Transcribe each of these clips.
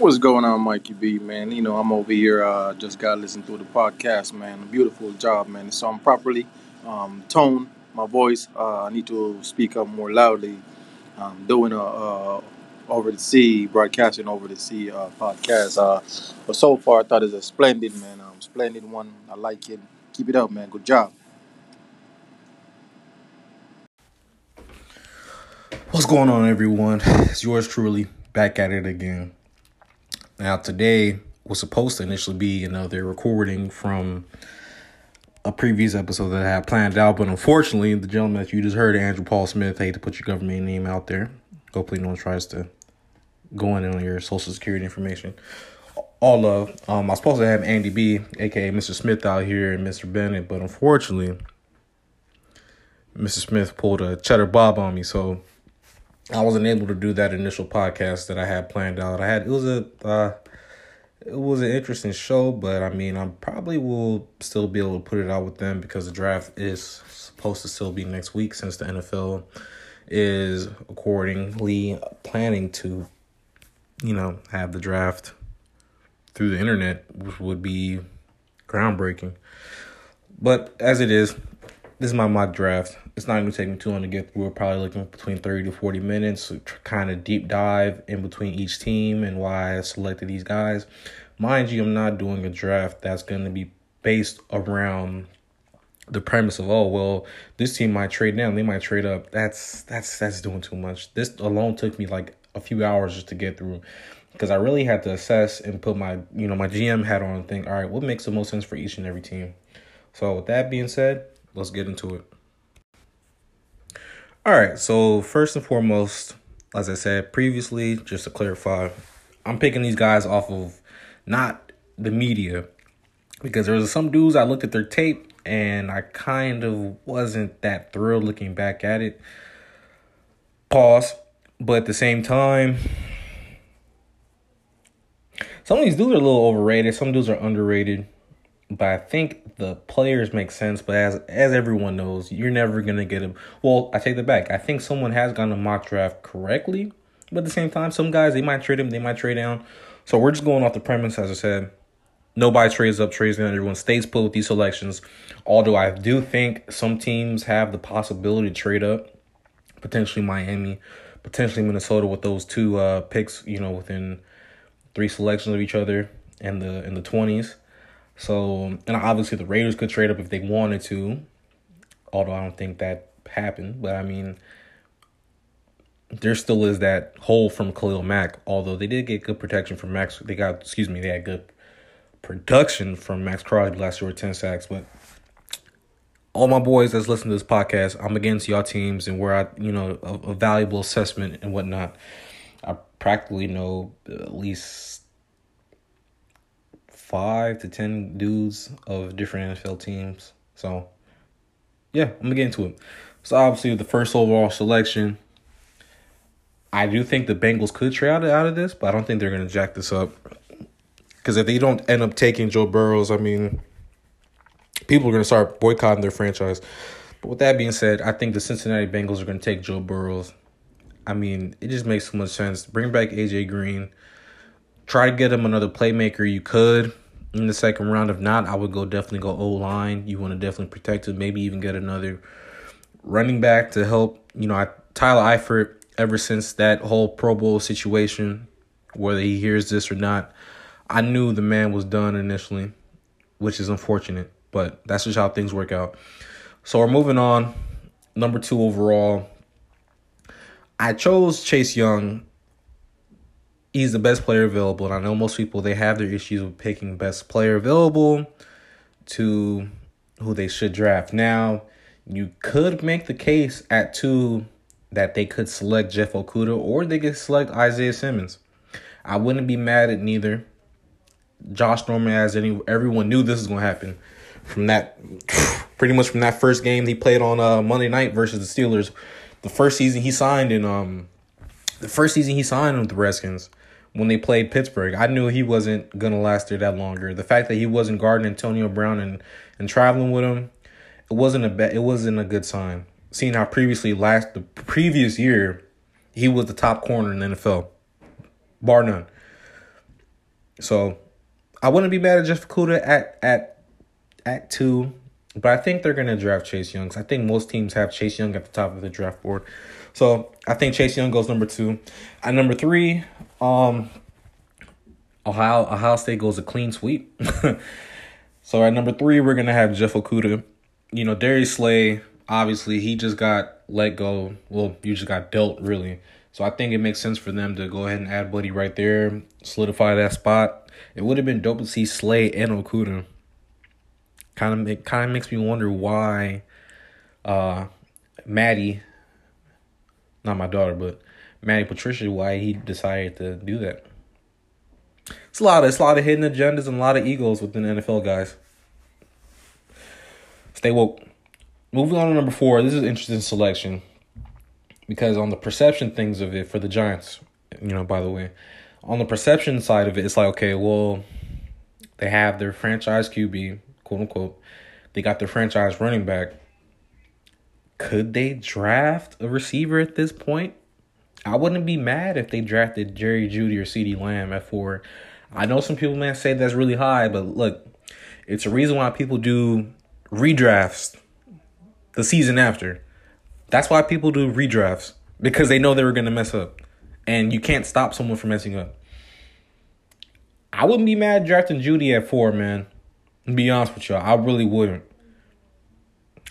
What's going on, Mikey B, man? You know, I'm over here, uh, just got to listen to the podcast, man. Beautiful job, man. So I'm properly um, tone my voice. Uh, I need to speak up more loudly. Um, doing a uh, over the sea, broadcasting over the sea uh, podcast. Uh, but so far, I thought it's a splendid, man. Um, splendid one. I like it. Keep it up, man. Good job. What's going on, everyone? It's yours truly back at it again. Now, today was supposed to initially be another recording from a previous episode that I had planned out, but unfortunately, the gentleman that you just heard, Andrew Paul Smith, I hate to put your government name out there. Hopefully, no one tries to go in on your social security information. All love. Um, I was supposed to have Andy B, aka Mr. Smith, out here and Mr. Bennett, but unfortunately, Mr. Smith pulled a cheddar bob on me, so I wasn't able to do that initial podcast that I had planned out. I had it was a uh, it was an interesting show, but I mean, I probably will still be able to put it out with them because the draft is supposed to still be next week since the NFL is accordingly planning to, you know, have the draft through the internet, which would be groundbreaking. But as it is, this is my mock draft. It's not going to take me too long to get through. We're probably looking between 30 to 40 minutes to kind of deep dive in between each team and why I selected these guys. Mind you, I'm not doing a draft that's going to be based around the premise of oh well this team might trade down they might trade up that's that's that's doing too much this alone took me like a few hours just to get through because i really had to assess and put my you know my gm hat on and think all right what makes the most sense for each and every team so with that being said let's get into it all right, so first and foremost, as I said previously, just to clarify, I'm picking these guys off of not the media because there was some dudes I looked at their tape and I kind of wasn't that thrilled looking back at it. Pause, but at the same time, some of these dudes are a little overrated. Some dudes are underrated but I think the players make sense. But as as everyone knows, you're never gonna get them. Well, I take that back. I think someone has gone a mock draft correctly, but at the same time, some guys they might trade him, they might trade down. So we're just going off the premise, as I said. Nobody trades up, trades down. Everyone stays put with these selections. Although I do think some teams have the possibility to trade up, potentially Miami, potentially Minnesota with those two uh, picks. You know, within three selections of each other in the in the twenties. So, and obviously the Raiders could trade up if they wanted to, although I don't think that happened. But I mean, there still is that hole from Khalil Mack. Although they did get good protection from Maxx, they got excuse me, they had good production from Maxx Crosby last year with ten sacks. But all my boys that's listening to this podcast, I'm against y'all teams and where I, you know, a, a valuable assessment and whatnot. I practically know at least five to ten dudes of different NFL teams. So, yeah, I'm gonna get into it. So obviously, the first overall selection, I do think the Bengals could trade out, of this, but I don't think they're gonna jack this up. Because if they don't end up taking Joe Burrows, I mean, people are gonna start boycotting their franchise. But with that being said, I think the Cincinnati Bengals are gonna take Joe Burrows. I mean, it just makes so much sense. Bring back AJ Green. Try to get him another playmaker you could in the second round. If not, I would go definitely go O line. You want to definitely protect him. Maybe even get another running back to help. You know, I, Tyler Eifert. Ever since that whole Pro Bowl situation, whether he hears this or not, I knew the man was done initially, which is unfortunate. But that's just how things work out. So we're moving on. Number two overall. I chose Chase Young he's the best player available. And I know most people they have their issues with picking best player available to who they should draft. Now, you could make the case at two that they could select Jeff Okudah or they could select Isaiah Simmons. I wouldn't be mad at neither. Josh Norman, as any everyone knew this was gonna happen from that pretty much from that first game he played on uh, Monday night versus the Steelers. The first season he signed in um the first season he signed with the Redskins when they played Pittsburgh. I knew he wasn't gonna last there that longer. The fact that he wasn't guarding Antonio Brown and, and traveling with him, it wasn't a be- it wasn't a good sign. Seeing how previously last the previous year, he was the top corner in the NFL, bar none. So I wouldn't be mad at Jeff Okudah at at at two, but I think they're gonna draft Chase Young. I think most teams have Chase Young at the top of the draft board. So I think Chase Young goes number two. At number three, um, Ohio Ohio State goes a clean sweep. so at number three, we're gonna have Jeff Okudah. You know, Darius Slay, obviously he just got let go. Well, you just got dealt really. So I think it makes sense for them to go ahead and add Buddy right there, solidify that spot. It would have been dope to see Slay and Okudah. Kind of it kind of makes me wonder why uh Maddie not my daughter, but Manny Patricia, why he decided to do that. It's a lot of it's a lot of hidden agendas and a lot of egos within NFL guys. Stay woke. Moving on to number four. This is interesting selection because on the perception things of it for the Giants, you know, by the way, on the perception side of it, it's like okay, well, they have their franchise QB, quote unquote. They got their franchise running back could they draft a receiver at this point? I wouldn't be mad if they drafted Jerry Jeudy or CeeDee Lamb at four. I know some people may say that's really high, but look, it's a reason why people do redrafts the season after. That's why people do redrafts because they know they were going to mess up. And you can't stop someone from messing up. I wouldn't be mad drafting Jeudy at four, man. Be honest with y'all, I really wouldn't.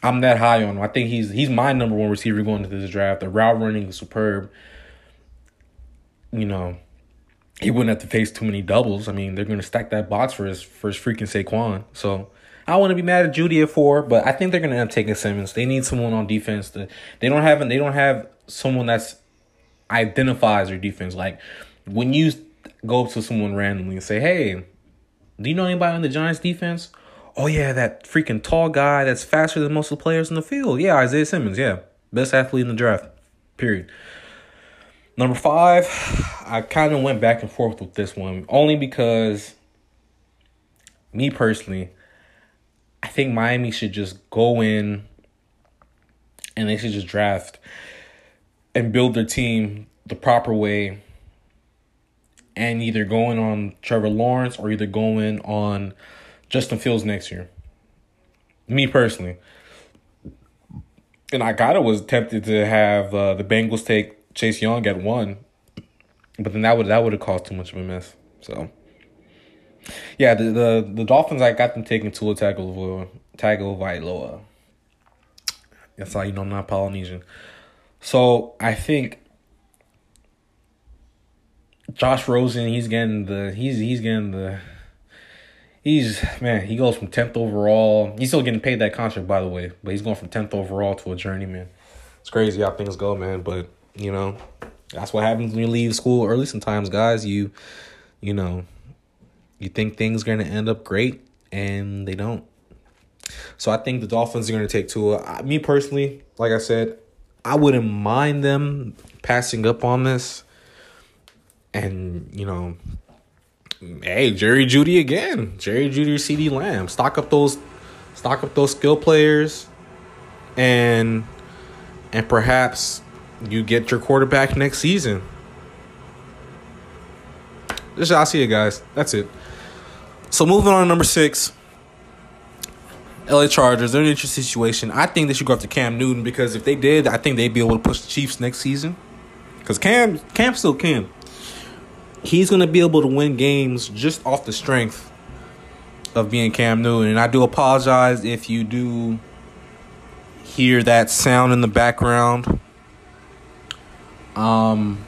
I'm that high on him. I think he's he's my number one receiver going into this draft. The route running is superb. You know, he wouldn't have to face too many doubles. I mean, they're going to stack that box for his for his freaking Saquon. So I want to be mad at Jeudy at four, but I think they're going to end up taking Simmons. They need someone on defense. To, they don't have they don't have someone that's identifies their defense. Like when you go up to someone randomly and say, "Hey, do you know anybody on the Giants defense?" Oh yeah, that freaking tall guy that's faster than most of the players in the field. Yeah, Isaiah Simmons. Yeah, best athlete in the draft. Period. Number five, I kind of went back and forth with this one only because, me personally, I think Miami should just go in and they should just draft and build their team the proper way and either going on Trevor Lawrence or either going on Justin Fields next year. Me personally. And I kind of was tempted to have uh, the Bengals take Chase Young at one, but then that would that would have caused too much of a mess. So, yeah, the the, the Dolphins I got them taking Tua Tagovailoa. That's how you know I'm not Polynesian. So I think Josh Rosen, he's getting the he's he's getting the he's man, he goes from tenth overall. He's still getting paid that contract, by the way, but he's going from tenth overall to a journeyman. It's crazy how things go, man. But you know, that's what happens when you leave school early. Sometimes, guys, you you know, you think things are gonna end up great, and they don't. So I think the Dolphins are gonna take Tua. Me personally, like I said, I wouldn't mind them passing up on this. And you know, hey, Jerry Jeudy again. Jerry Jeudy, CeeDee Lamb. Stock up those, stock up those skill players, and and perhaps you get your quarterback next season. Just I'll see you guys. That's it. So moving on to number six. LA Chargers, they're in an interesting situation. I think they should go after Cam Newton because if they did, I think they'd be able to push the Chiefs next season. Because Cam Cam still can he's going to be able to win games just off the strength of being Cam Newton. And I do apologize if you do hear that sound in the background. Um,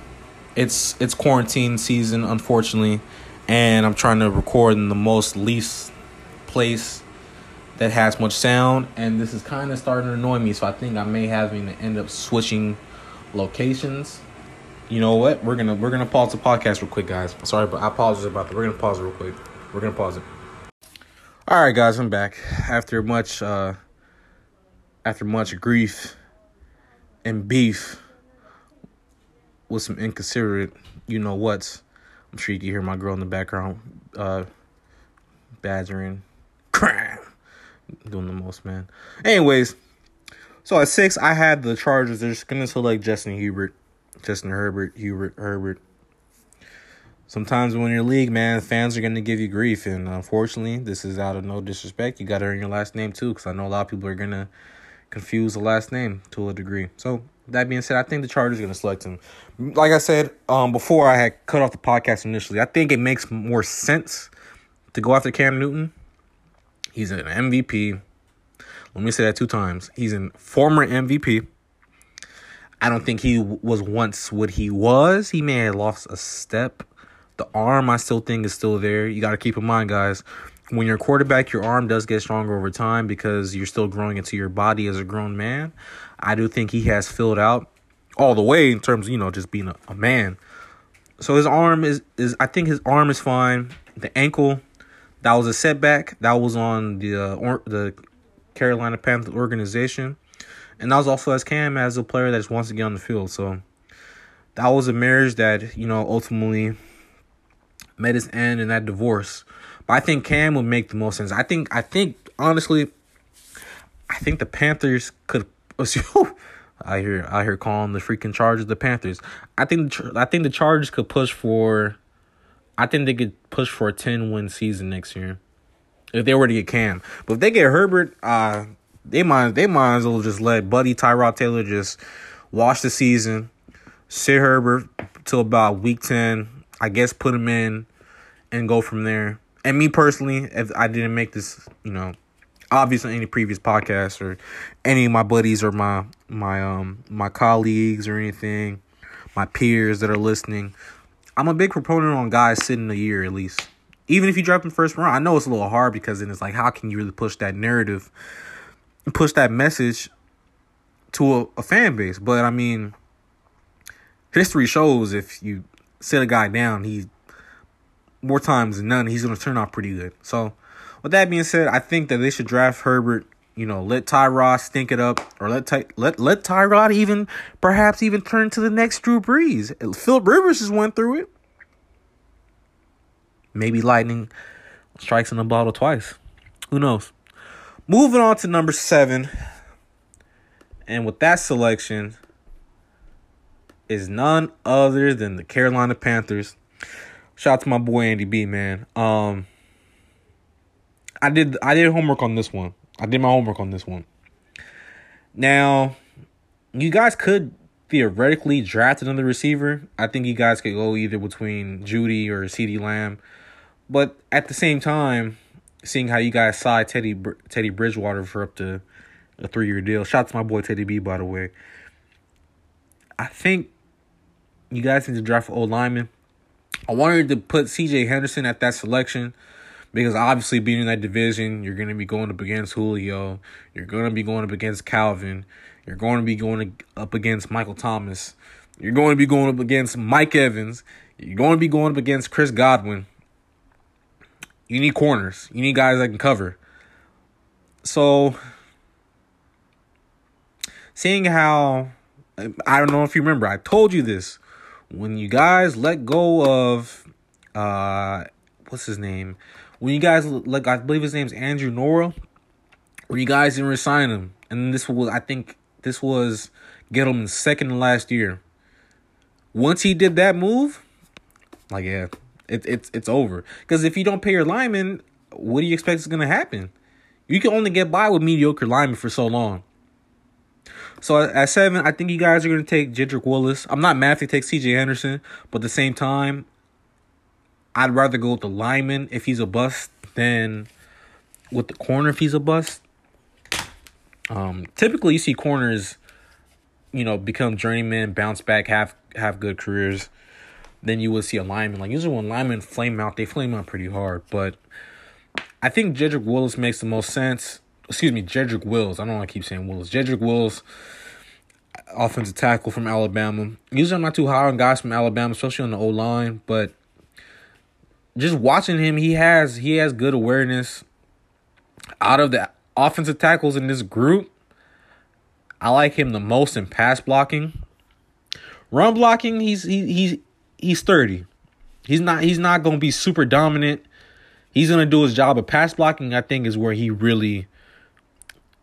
it's it's quarantine season, unfortunately, and I'm trying to record in the most least place that has much sound, and this is kind of starting to annoy me. So I think I may having to end up switching locations you know what? We're gonna we're gonna pause the podcast real quick, guys. Sorry, but I apologize about that. We're gonna pause it real quick. We're gonna pause it. All right, guys, I'm back after much uh after much grief and beef with some inconsiderate, you know what? I'm sure you can hear my girl in the background uh badgering, doing the most, man. Anyways, so at six, I had the Chargers. They're just gonna select Justin Hubert. Justin Herbert, Hubert, Herbert. sometimes when you're league, man, fans are gonna give you grief, and unfortunately, this is out of no disrespect. You gotta earn your last name too, because I know a lot of people are gonna confuse the last name to a degree. So that being said, I think the Chargers are gonna select him. Like I said, um, before I had cut off the podcast initially, I think it makes more sense to go after Cam Newton. He's an MVP. Let me say that two times. He's a former MVP. I don't think he was once what he was. He may have lost a step. The arm, I still think, is still there. You got to keep in mind, guys, when you're a quarterback, your arm does get stronger over time because you're still growing into your body as a grown man. I do think he has filled out all the way in terms of, you know, just being a, a man. So his arm is, is, I think his arm is fine. The ankle, that was a setback. That was on the uh, or, the Carolina Panthers organization. And that was also as Cam as a player that just wants to get on the field. So that was a marriage that, you know, ultimately met its end in that divorce. But I think Cam would make the most sense. I think I think honestly, I think the Panthers could I hear I hear calling the freaking Chargers the Panthers. I think I think the Chargers could push for I think they could push for a 10 win season next year. If they were to get Cam. But if they get Herbert, uh they might they might as well just let Buddy Tyrod Taylor just watch the season, sit Herbert till about week ten. I guess put him in and go from there. And me personally, if I didn't make this, you know, obviously any previous podcast or any of my buddies or my my um my colleagues or anything, my peers that are listening, I'm a big proponent on guys sitting a year at least. Even if you drop in first round, I know it's a little hard because then it's like, how can you really push that narrative push that message to a, a fan base. But I mean, history shows if you sit a guy down, he more times than none, he's gonna turn out pretty good. So, with that being said, I think that they should draft Herbert. You know, let Tyrod stink it up, or let Ty, let let Tyrod even perhaps even turn to the next Drew Brees. Philip Rivers just went through it. Maybe lightning strikes in the bottle twice. Who knows? Moving on to number seven. And with that selection is none other than the Carolina Panthers. Shout out to my boy Andy B, man. Um I did I did homework on this one. I did my homework on this one. Now, you guys could theoretically draft another receiver. I think you guys could go either between Jeudy or CeeDee Lamb. But at the same time, seeing how you guys signed Teddy Teddy Bridgewater for up to a three year deal. Shout out to my boy Teddy B, by the way. I think you guys need to draft for old lineman. I wanted to put CJ Henderson at that selection because obviously being in that division, you're going to be going up against Julio. You're going to be going up against Calvin. You're going to be going up against Michael Thomas. You're going to be going up against Mike Evans. You're going to be going up against Chris Godwin. You need corners. You need guys that can cover. So, seeing how I don't know if you remember, I told you this when you guys let go of uh what's his name? When you guys like I believe his name's Andrew Norwell, where you guys didn't resign him. And this was I think this was Gettleman's second last year. Once he did that move, like yeah, it, it's it's over. Because if you don't pay your linemen, what do you expect is going to happen? You can only get by with mediocre linemen for so long. So at seven, I think you guys are going to take Jedrick Willis. I'm not mad if they take C.J. Henderson, but at the same time, I'd rather go with the lineman if he's a bust than with the corner if he's a bust. Um, typically, you see corners, you know, become journeymen, bounce back, have have good careers then you would see a lineman. Like usually when linemen flame out, they flame out pretty hard. But I think Jedrick Willis makes the most sense. Excuse me, Jedrick Wills. I don't want to keep saying Willis. Jedrick Wills, offensive tackle from Alabama. Usually I'm not too high on guys from Alabama, especially on the O line, but just watching him, he has he has good awareness. Out of the offensive tackles in this group, I like him the most in pass blocking. Run blocking, he's he he's he's 30. He's not he's not going to be super dominant. He's going to do his job of pass blocking. I think is where he really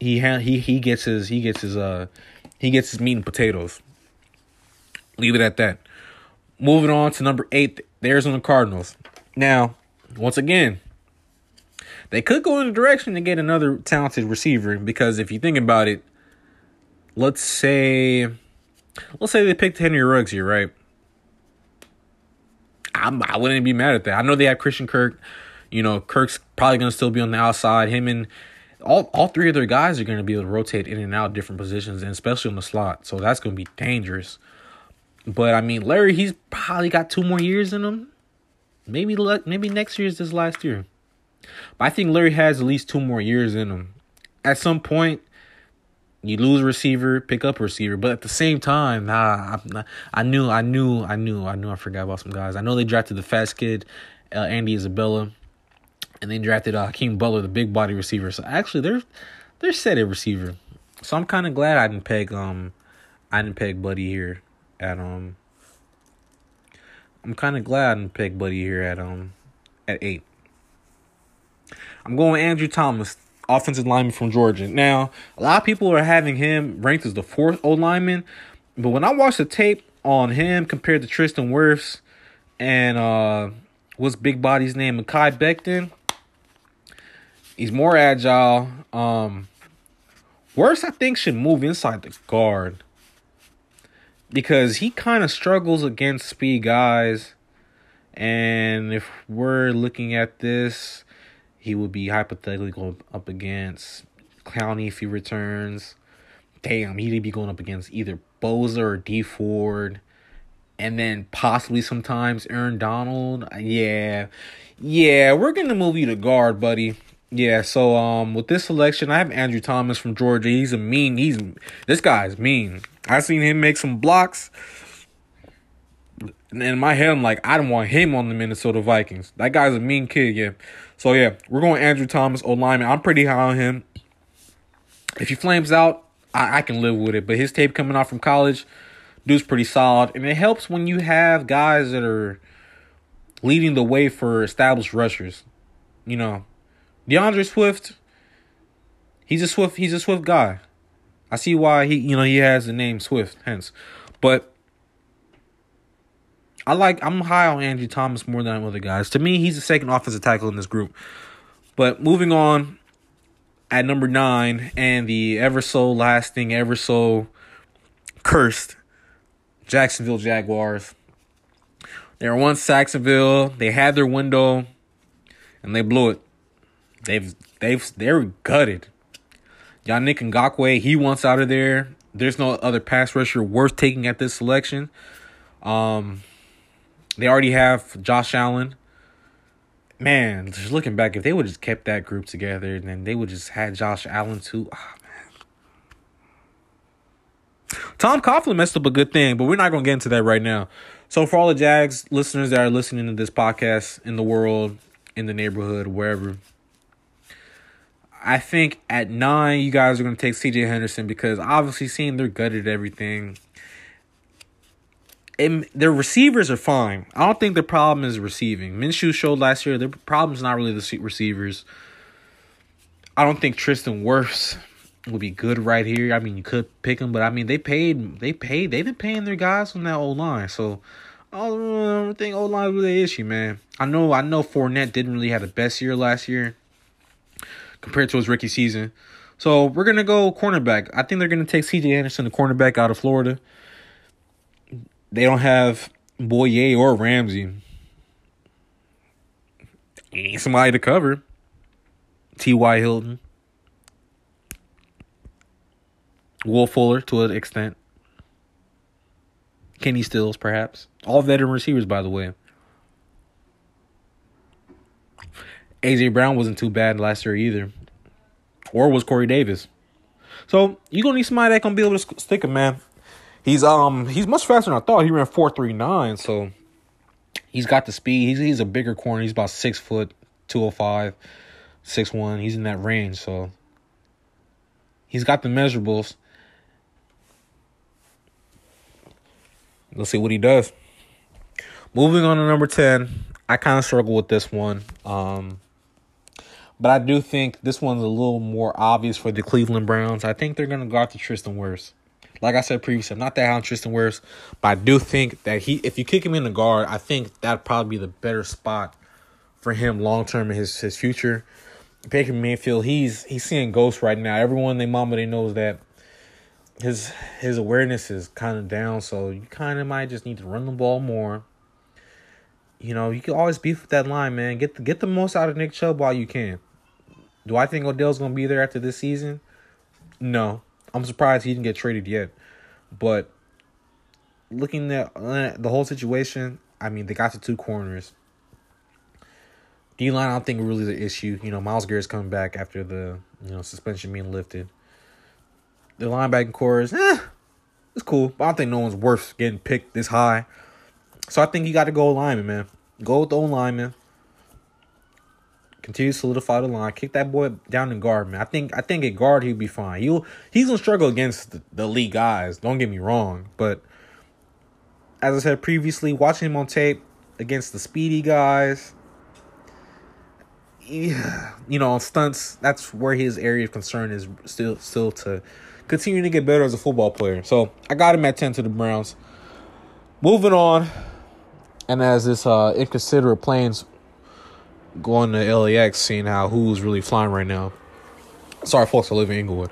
he ha- he he gets his he gets his uh he gets his meat and potatoes. Leave it at that. Moving on to number 8, the Arizona Cardinals. Now, once again, they could go in the direction to get another talented receiver because if you think about it, let's say let's say they picked Henry Ruggs here, right? I'm, I wouldn't be mad at that. I know they have Christian Kirk. You know, Kirk's probably going to still be on the outside. Him and all all three of their guys are going to be able to rotate in and out different positions, and especially on the slot. So that's going to be dangerous. But I mean, Larry, he's probably got two more years in him. Maybe maybe next year is his last year. But I think Larry has at least two more years in him. At some point, you lose receiver, pick up receiver. But at the same time, nah, I, I knew, I knew, I knew, I knew I forgot about some guys. I know they drafted the fast kid, uh, Andy Isabella, and they drafted uh, Hakeem Butler, the big body receiver. So actually, they're they're set at receiver. So I'm kind of glad I didn't peg um I didn't peg Buddy here at um. I'm kind of glad I didn't peg Buddy here at um at eight. I'm going Andrew Thomas offensive lineman from Georgia. Now, a lot of people are having him ranked as the fourth O lineman, but when I watched the tape on him compared to Tristan Wirfs and uh what's Big Body's name, Mekhi Becton, he's more agile. Um Wirfs, I think, should move inside the guard because he kind of struggles against speed guys. And if we're looking at this, he would be hypothetically going up against Clowney if he returns. Damn, he'd be going up against either Bosa or D Ford. And then possibly sometimes Aaron Donald. Yeah. Yeah, we're gonna move you to guard, buddy. Yeah, so um with this selection, I have Andrew Thomas from Georgia. He's a mean, he's this guy's mean. I seen him make some blocks. And in my head, I'm like, I don't want him on the Minnesota Vikings. That guy's a mean kid, yeah. So yeah, we're going Andrew Thomas, O lineman. I'm pretty high on him. If he flames out, I, I can live with it. But his tape coming off from college, dude's pretty solid. And it helps when you have guys that are leading the way for established rushers. You know, DeAndre Swift, he's a Swift, he's a Swift guy. I see why he, you know, he has the name Swift, hence. But I like I'm high on Andrew Thomas more than other guys. To me, he's the second offensive tackle in this group. But moving on at number nine, and the ever so lasting, ever so cursed Jacksonville Jaguars. They were once Jacksonville. They had their window, and they blew it. They've they've they're gutted. Yannick Ngakoue, he wants out of there. There's no other pass rusher worth taking at this selection. Um, they already have Josh Allen. Man, just looking back, if they would just kept that group together, then they would just had Josh Allen too. Oh, man. Tom Coughlin messed up a good thing, but we're not gonna get into that right now. So for all the Jags listeners that are listening to this podcast in the world, in the neighborhood, wherever, I think at nine you guys are gonna take CJ Henderson because obviously seeing they're gutted everything it, their receivers are fine. I don't think the problem is receiving. Minshew showed last year the problem's not really the receivers. I don't think Tristan Wirfs would be good right here. I mean, you could pick him, but I mean, they paid, they paid, they've been paying their guys on that old line. So I don't think old line was the issue, man. I know, I know Fournette didn't really have the best year last year compared to his rookie season. So we're gonna go cornerback. I think they're gonna take C.J. Anderson, the cornerback out of Florida they don't have Bouye or Ramsey. You need somebody to cover. T.Y. Hilton. Will Fuller to an extent. Kenny Stills, perhaps. All veteran receivers, by the way. AJ Brown wasn't too bad last year either. Or was Corey Davis. So you're gonna need somebody that can be able to stick him, man. He's um he's much faster than I thought. He ran four three nine, so he's got the speed. He's he's a bigger corner. He's about six foot, two oh five, six one. He's in that range, so he's got the measurables. Let's see what he does. Moving on to number ten, I kind of struggle with this one. Um, but I do think this one's a little more obvious for the Cleveland Browns. I think they're gonna go after Tristan Wirfs. Like I said previously, I'm not that high on Tristan Wirfs, but I do think that he, if you kick him in the guard, I think that'd probably be the better spot for him long term in his his future. Baker Mayfield, he's he's seeing ghosts right now. Everyone, they mama, they knows that his his awareness is kind of down. So you kind of might just need to run the ball more. You know, you can always beef with that line, man. Get the, get the most out of Nick Chubb while you can. Do I think Odell's gonna be there after this season? No, I'm surprised he didn't get traded yet. But looking at uh, the whole situation, I mean, they got the two corners. D line, I don't think really the issue. You know, Myles Garrett's coming back after the you know suspension being lifted. The linebacking core is eh, it's cool, but I don't think no one's worth getting picked this high. So I think you got to go lineman, man. Go with the old lineman. Continue to solidify the line. Kick that boy down in guard, man. I think I think at guard he'll be fine. He'll he's gonna struggle against the, the league guys. Don't get me wrong, but as I said previously, watching him on tape against the speedy guys, yeah, you know, on stunts, that's where his area of concern is still still to continue to get better as a football player. So I got him at ten to the Browns. Moving on, and as this uh, inconsiderate planes going to LAX, seeing how who's really flying right now. Sorry, folks, I live in Inglewood.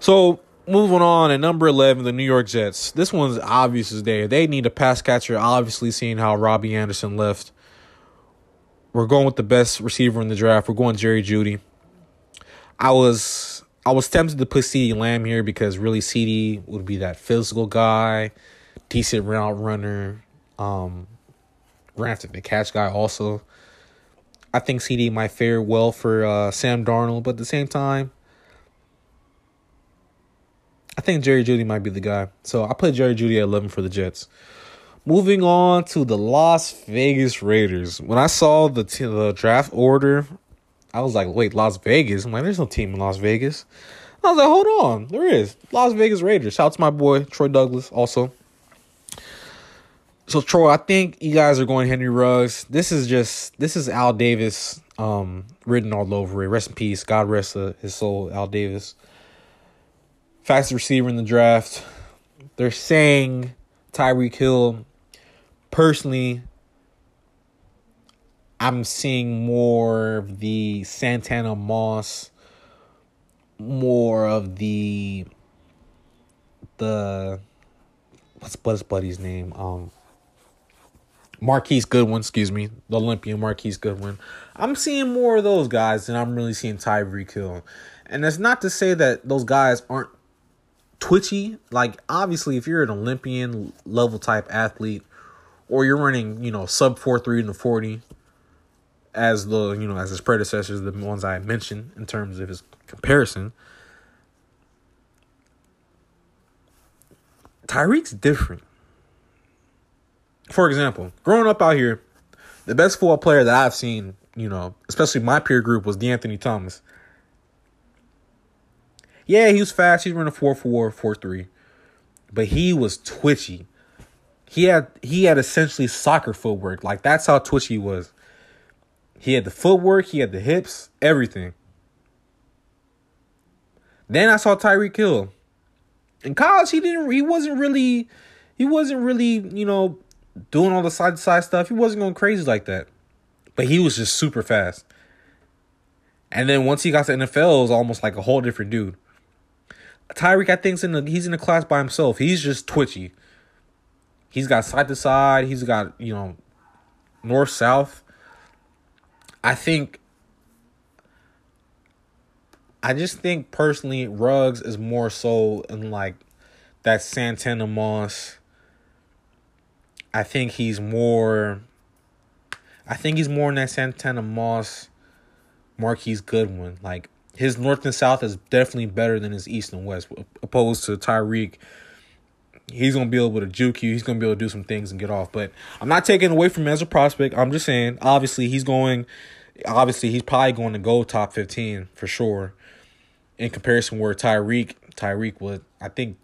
So moving on at number eleven, the New York Jets. This one's obvious as day. They need a pass catcher. Obviously, seeing how Robbie Anderson left we're going with the best receiver in the draft. We're going Jerry Jeudy I was I was tempted to put CeeDee Lamb here because really CeeDee would be that physical guy, decent route runner, um, ran after the catch guy also. I think CeeDee might fare well for uh, Sam Darnold, but at the same time, I think Jerry Jeudy might be the guy. So I put Jerry Jeudy at 11 for the Jets. Moving on to the Las Vegas Raiders. When I saw the t- the draft order, I was like, "Wait, Las Vegas?" I'm like, "There's no team in Las Vegas." I was like, "Hold on, there is Las Vegas Raiders." Shout out to my boy Troy Douglas also. So Troy, I think you guys are going Henry Ruggs. This is just this is Al Davis um, written all over it. Rest in peace. God rest his soul, Al Davis. Fastest receiver in the draft. They're saying Tyreek Hill personally, I'm seeing more of the Santana Moss, more of the the what's what's buddy's name? Um Marquise Goodwin, excuse me, the Olympian Marquise Goodwin. I'm seeing more of those guys than I'm really seeing Tyreek Hill. And that's not to say that those guys aren't twitchy. Like obviously if you're an Olympian level type athlete, or you're running, you know, sub four three in the forty, as the you know as his predecessors, the ones I mentioned in terms of his comparison. Tyreek's different. For example, growing up out here, the best football player that I've seen, you know, especially my peer group, was DeAnthony Thomas. Yeah, he was fast. He ran a 4 4, 4 3. But he was twitchy. He had he had essentially soccer footwork. Like that's how twitchy he was. He had the footwork, he had the hips, everything. Then I saw Tyreek Hill. In college, he didn't he wasn't really he wasn't really, you know, doing all the side to side stuff. He wasn't going crazy like that. But he was just super fast. And then once he got to NFL, it was almost like a whole different dude. Tyreek, I think's in he's in the class by himself. He's just twitchy. He's got side to side. He's got, you know, north south. I think I just think personally Ruggs is more so in like that Santana Moss. I think he's more I think he's more in that Santana Moss Marquise Goodwin. Like his north and south is definitely better than his east and west, opposed to Tyreek he's gonna be able to juke you. He's gonna be able to do some things and get off. But I'm not taking away from him as a prospect. I'm just saying, obviously, he's going. Obviously, he's probably going to go top 15 for sure. In comparison, where Tyreek, Tyreek was, I think,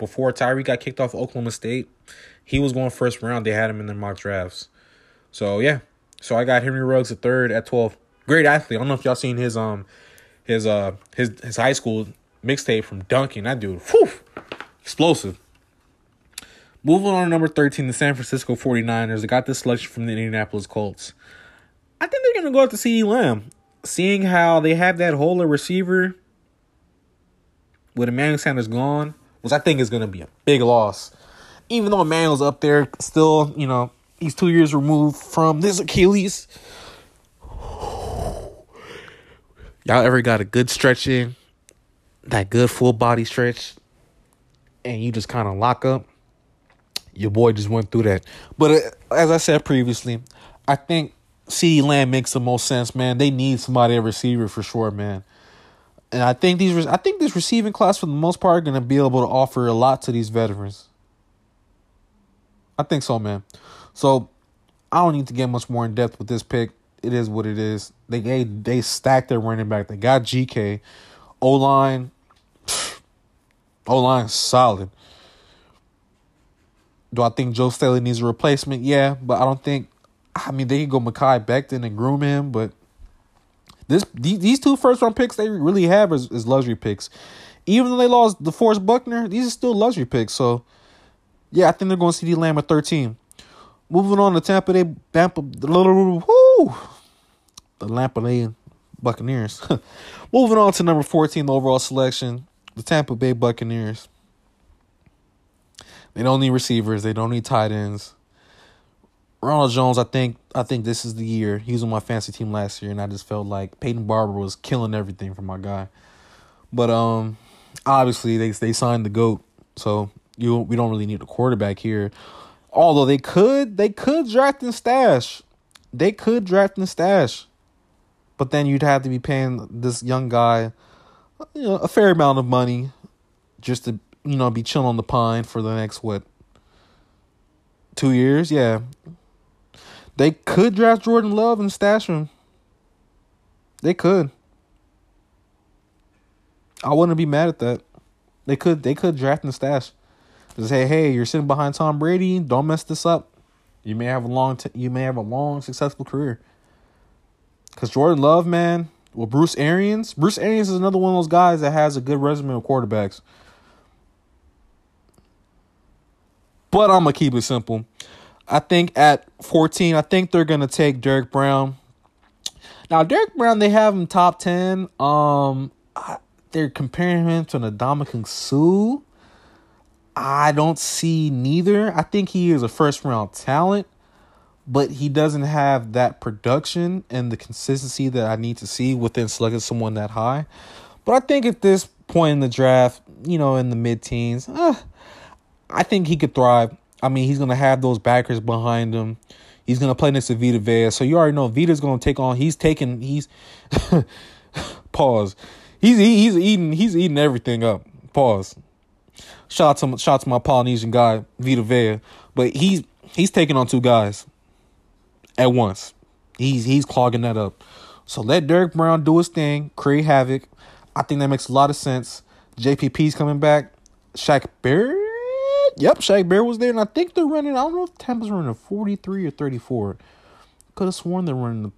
before Tyree got kicked off Oklahoma State, he was going first round. They had him in their mock drafts. So yeah, so I got Henry Ruggs at third at 12. Great athlete. I don't know if y'all seen his um his uh his his high school mixtape from dunking. That dude, whew, explosive. Moving on to number 13, the San Francisco 49ers. They got this selection from the Indianapolis Colts. I think they're going to go out to CeeDee Lamb. Seeing how they have that hole at receiver with Emmanuel Sanders gone, which I think is going to be a big loss. Even though Emmanuel's up there, still, you know, he's two years removed from this Achilles. Y'all ever got a good stretch in? That good full body stretch? And you just kind of lock up? Your boy just went through that. But uh, as I said previously, I think CeeDee Lamb makes the most sense, man. They need somebody at receiver for sure, man. And I think these I think this receiving class for the most part are going to be able to offer a lot to these veterans. I think so, man. So I don't need to get much more in depth with this pick. It is what it is. They they, they stacked their running back. They got GK. O line. O line solid. Do I think Joe Staley needs a replacement? Yeah, but I don't think. I mean, they can go Mekhi Becton and groom him, but this these two first round picks they really have is, is luxury picks. Even though they lost the DeForest Buckner, these are still luxury picks. So, yeah, I think they're going to CeeDee Lamb at 13. Moving on to Tampa Bay, Tampa, the Tampa Bay Buccaneers. Moving on to number 14, the overall selection, the Tampa Bay Buccaneers. They don't need receivers. They don't need tight ends. Ronald Jones, I think I think this is the year. He was on my fantasy team last year, and I just felt like Peyton Barber was killing everything for my guy. But um, obviously they they signed the goat, so you we don't really need a quarterback here. Although they could they could draft and stash, they could draft and stash, but then you'd have to be paying this young guy, you know, a fair amount of money, just to you know be chilling on the pine for the next what two years. Yeah, they could draft Jordan Love and stash him. They could. I wouldn't be mad at that. They could they could draft and stash. Just say, hey, you're sitting behind Tom Brady. Don't mess this up. You may have a long t- you may have a long successful career. Cause Jordan Love, man, well, Bruce Arians. Bruce Arians is another one of those guys that has a good resume of quarterbacks. But I'm gonna keep it simple. I think at 14, I think they're gonna take Derrick Brown. Now, Derrick Brown, they have him top 10. Um, I, they're comparing him to an Ndamukong Suh. I don't see neither. I think he is a first round talent, but he doesn't have that production and the consistency that I need to see within selecting someone that high. But I think at this point in the draft, you know, in the mid teens, uh, I think he could thrive. I mean, he's gonna have those backers behind him. He's gonna play next to Vita Vea, so you already know Vita's gonna take on. He's taking. He's pause. He's he's eating. He's eating everything up. Pause. Shout out to shout out to my Polynesian guy Vita Vea, but he's he's taking on two guys at once. He's he's clogging that up. So let Derrick Brown do his thing, create havoc. I think that makes a lot of sense. JPP's coming back. Shaq Barrett Yep, Shaq Bear was there, and I think they're running. I don't know if Tampa's running a forty three or thirty four. Could have sworn they're running a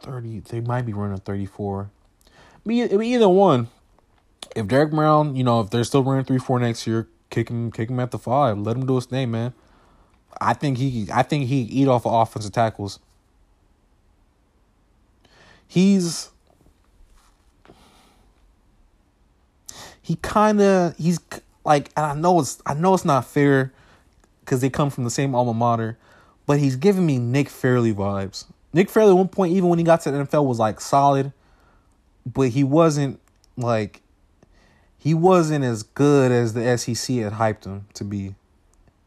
thirty. They might be running a thirty four. Be either one. If Derrick Brown, you know, if they're still running three four next year, kick him, kick him at the five. Let him do his thing, man. I think he, I think he eat off of offensive tackles. He's he kind of he's like, and I know it's I know it's not fair because they come from the same alma mater, but he's giving me Nick Fairley vibes. Nick Fairley at one point, even when he got to the NFL, was like solid, but he wasn't like he wasn't as good as the SEC had hyped him to be.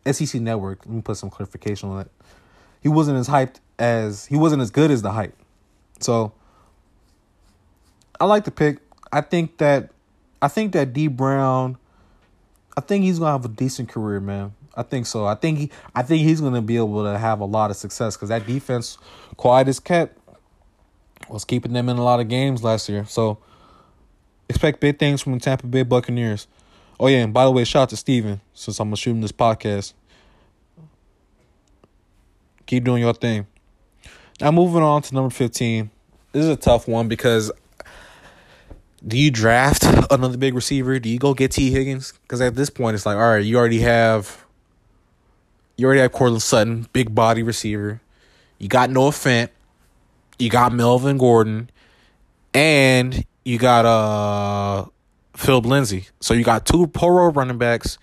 SEC Network. Let me put some clarification on that. He wasn't as hyped as he wasn't as good as the hype. So I like the pick. I think that I think that D Brown I think he's gonna have a decent career, man. I think so. I think he, I think he's gonna be able to have a lot of success because that defense, quiet as kept, was keeping them in a lot of games last year. So expect big things from the Tampa Bay Buccaneers. Oh yeah, and by the way, shout out to Steven, since I'm him this podcast. Keep doing your thing. Now moving on to number fifteen. This is a tough one because do you draft another big receiver? Do you go get Tee Higgins? Because at this point, it's like, all right, you already have, you already have Courtland Sutton, big body receiver. You got Noah Fant, you got Melvin Gordon, and you got uh Phil Lindsay. So you got two Pro Bowl running backs.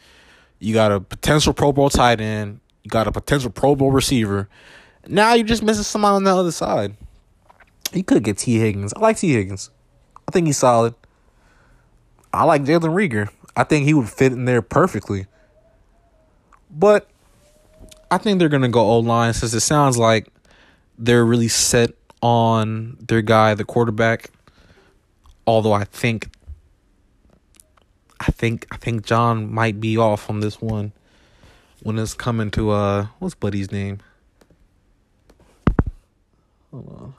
You got a potential Pro Bowl tight end. You got a potential Pro Bowl receiver. Now you're just missing someone on the other side. You could get Tee Higgins. I like Tee Higgins. I think he's solid. I like Jalen Reagor. I think he would fit in there perfectly. But I think they're gonna go O line since it sounds like they're really set on their guy, the quarterback. Although I think I think I think John might be off on this one when it's coming to uh what's Buddy's name? Hold on.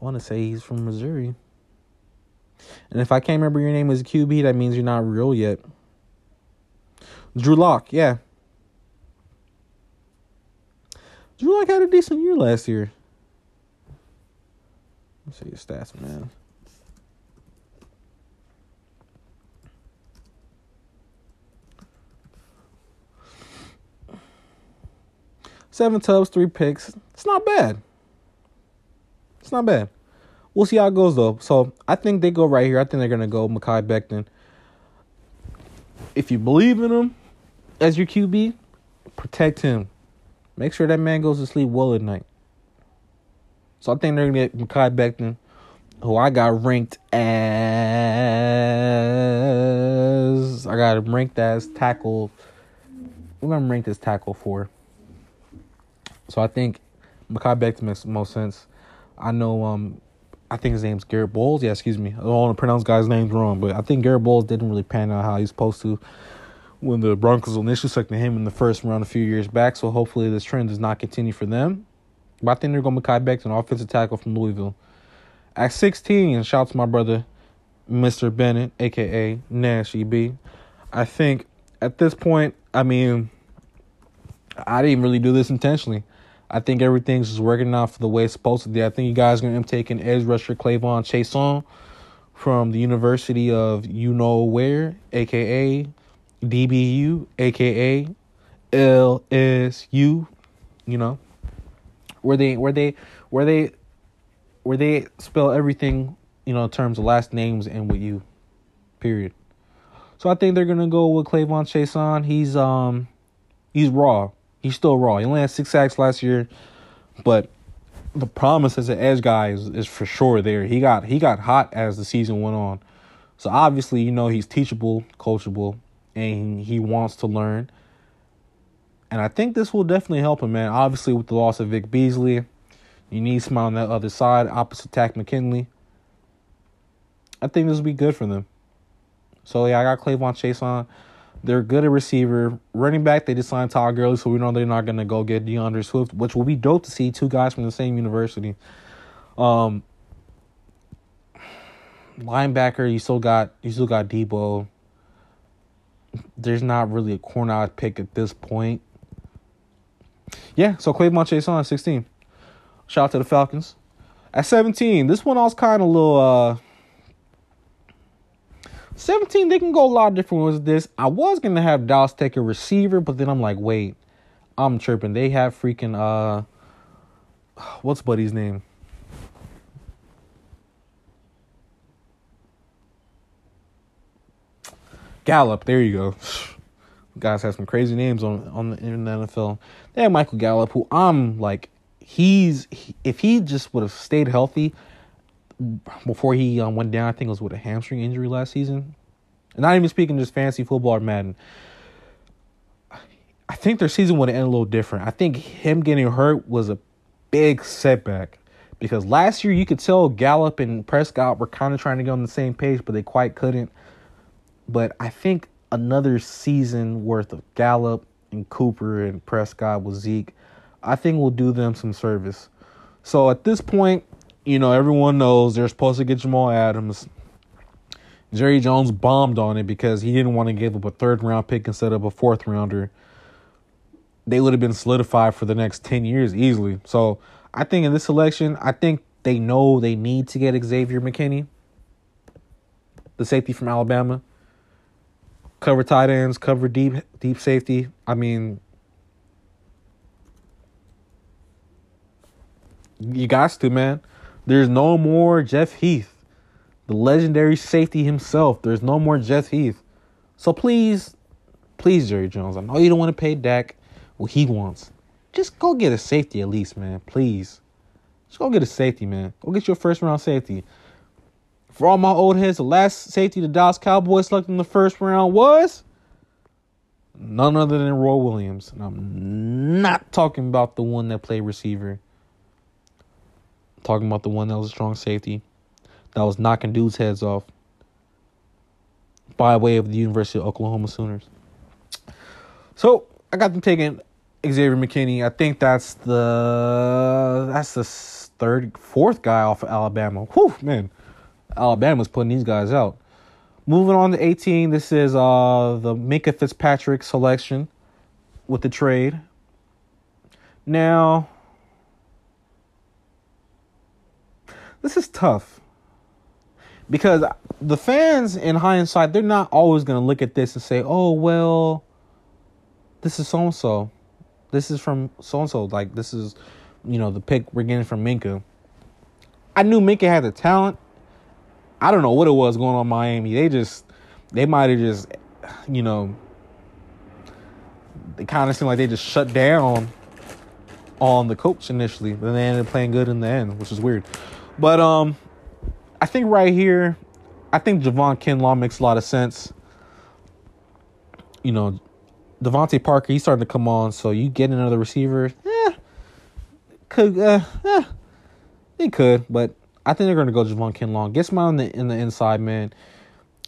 I want to say he's from Missouri. And if I can't remember your name as QB, that means you're not real yet. Drew Lock, yeah. Drew Lock had a decent year last year. Let's see your stats, man. Seven tubs, three picks. It's not bad. It's not bad. We'll see how it goes though. So I think they go right here. I think they're gonna go Mekhi Becton. If you believe in him as your QB, protect him. Make sure that man goes to sleep well at night. So I think they're gonna get Mekhi Becton, who I got ranked as I got ranked as tackle. We're gonna rank this tackle for. So I think Mekhi Becton makes most sense. I know um I think his name's Garett Bolles. Yeah, excuse me. I don't want to pronounce guys' names wrong, but I think Garett Bolles didn't really pan out how he's supposed to when the Broncos initially selected him in the first round a few years back. So hopefully this trend does not continue for them. But I think they're going to Mekhi an offensive tackle from Louisville. At 16, shout out to my brother, Mr. Bennett, aka Nash EB. I think at this point, I mean, I didn't really do this intentionally. I think everything's just working out for the way it's supposed to be. I think you guys are going to take an edge rusher, K'Lavon Chaisson, from the University of you know where, aka DBU, aka LSU. You know, where they where they where they where they spell everything you know in terms of last names and with you. Period. So I think they're gonna go with K'Lavon Chaisson. He's um he's raw. He's still raw. He only had six sacks last year, but the promise as an edge guy is, is for sure there. He got he got hot as the season went on. So obviously, you know, he's teachable, coachable, and he wants to learn. And I think this will definitely help him, man. Obviously, with the loss of Vic Beasley, you need someone on that other side, opposite Takk McKinley. I think this will be good for them. So yeah, I got K'Lavon Chase Chaisson. They're good at receiver. Running back, they just signed Todd Gurley, so we know they're not gonna go get D'Andre Swift, which will be dope to see two guys from the same university. Um linebacker, you still got you still got Debo. There's not really a corner I'd pick at this point. Yeah, so K'Lavon Chaisson at 16. Shout out to the Falcons. At 17, this one I was kind of a little uh 17, they can go a lot of different ways with this. I was gonna have Dallas take a receiver, but then I'm like, wait, I'm tripping. They have freaking uh what's Buddy's name? Gallup, there you go. Guys have some crazy names on on the NFL. They have Michael Gallup, who I'm like, he's he, if he just would have stayed healthy before he um, went down. I think it was with a hamstring injury last season. And not even speaking just fancy football or Madden. I think their season would ended a little different. I think him getting hurt was a big setback because last year you could tell Gallup and Prescott were kind of trying to get on the same page, but they quite couldn't. But I think another season worth of Gallup and Cooper and Prescott with Zeke, I think will do them some service. So at this point, you know, everyone knows they're supposed to get Jamal Adams. Jerry Jones bombed on it because he didn't want to give up a third round pick instead of a fourth rounder. They would have been solidified for the next 10 years easily. So I think in this election, I think they know they need to get Xavier McKinney, the safety from Alabama. Cover tight ends, cover deep deep safety. I mean, you got to, man. There's no more Jeff Heath, the legendary safety himself. There's no more Jeff Heath. So please, please, Jerry Jones, I know you don't want to pay Dak what he wants. Just go get a safety at least, man. Please. Just go get a safety, man. Go get your first round safety. For all my old heads, the last safety the Dallas Cowboys selected in the first round was none other than Roy Williams. And I'm not talking about the one that played receiver. Talking about the one that was a strong safety. That was knocking dudes' heads off by way of the University of Oklahoma Sooners. So I got them taking Xavier McKinney. I think that's the that's the third, fourth guy off of Alabama. Whew, man, Alabama's putting these guys out. Moving on to 18, this is uh the Minkah Fitzpatrick selection with the trade. Now, this is tough. Because the fans in hindsight they're not always going to look at this and say oh well this is so and so this is from so and so like this is you know the pick we're getting from Minkah I knew Minkah had the talent. I don't know what it was going on Miami. They just they might have just you know it kind of seemed like they just shut down on the coach initially but they ended up playing good in the end which is weird but um I think right here, I think Javon Kinlaw makes a lot of sense. You know, DeVante Parker, he's starting to come on, so you get another receiver. Eh, could uh, eh, they could, but I think they're going to go Javon Kinlaw. Get some on the in the inside, man.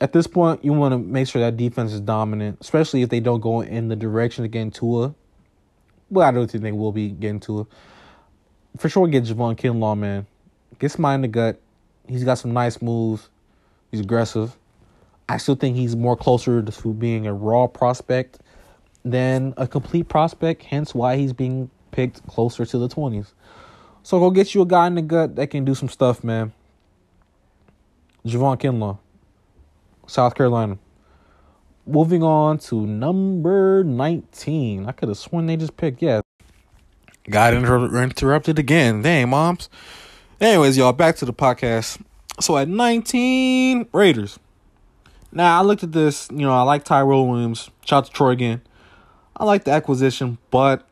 At this point, you want to make sure that defense is dominant, especially if they don't go in the direction of getting Tua. Well, I don't think they will be getting Tua. For sure, get Javon Kinlaw, man. Get some in the gut. He's got some nice moves. He's aggressive. I still think he's more closer to being a raw prospect than a complete prospect, hence why he's being picked closer to the 20s. So go get you a guy in the gut that can do some stuff, man. Javon Kinlaw, South Carolina. Moving on to number 19. I could have sworn they just picked, yeah. Got inter- interrupted again. Dang, moms. Anyways, y'all, back to the podcast. So at 19, Raiders. Now I looked at this, you know, I like Tyrell Williams. Shout out to Troy again. I like the acquisition, but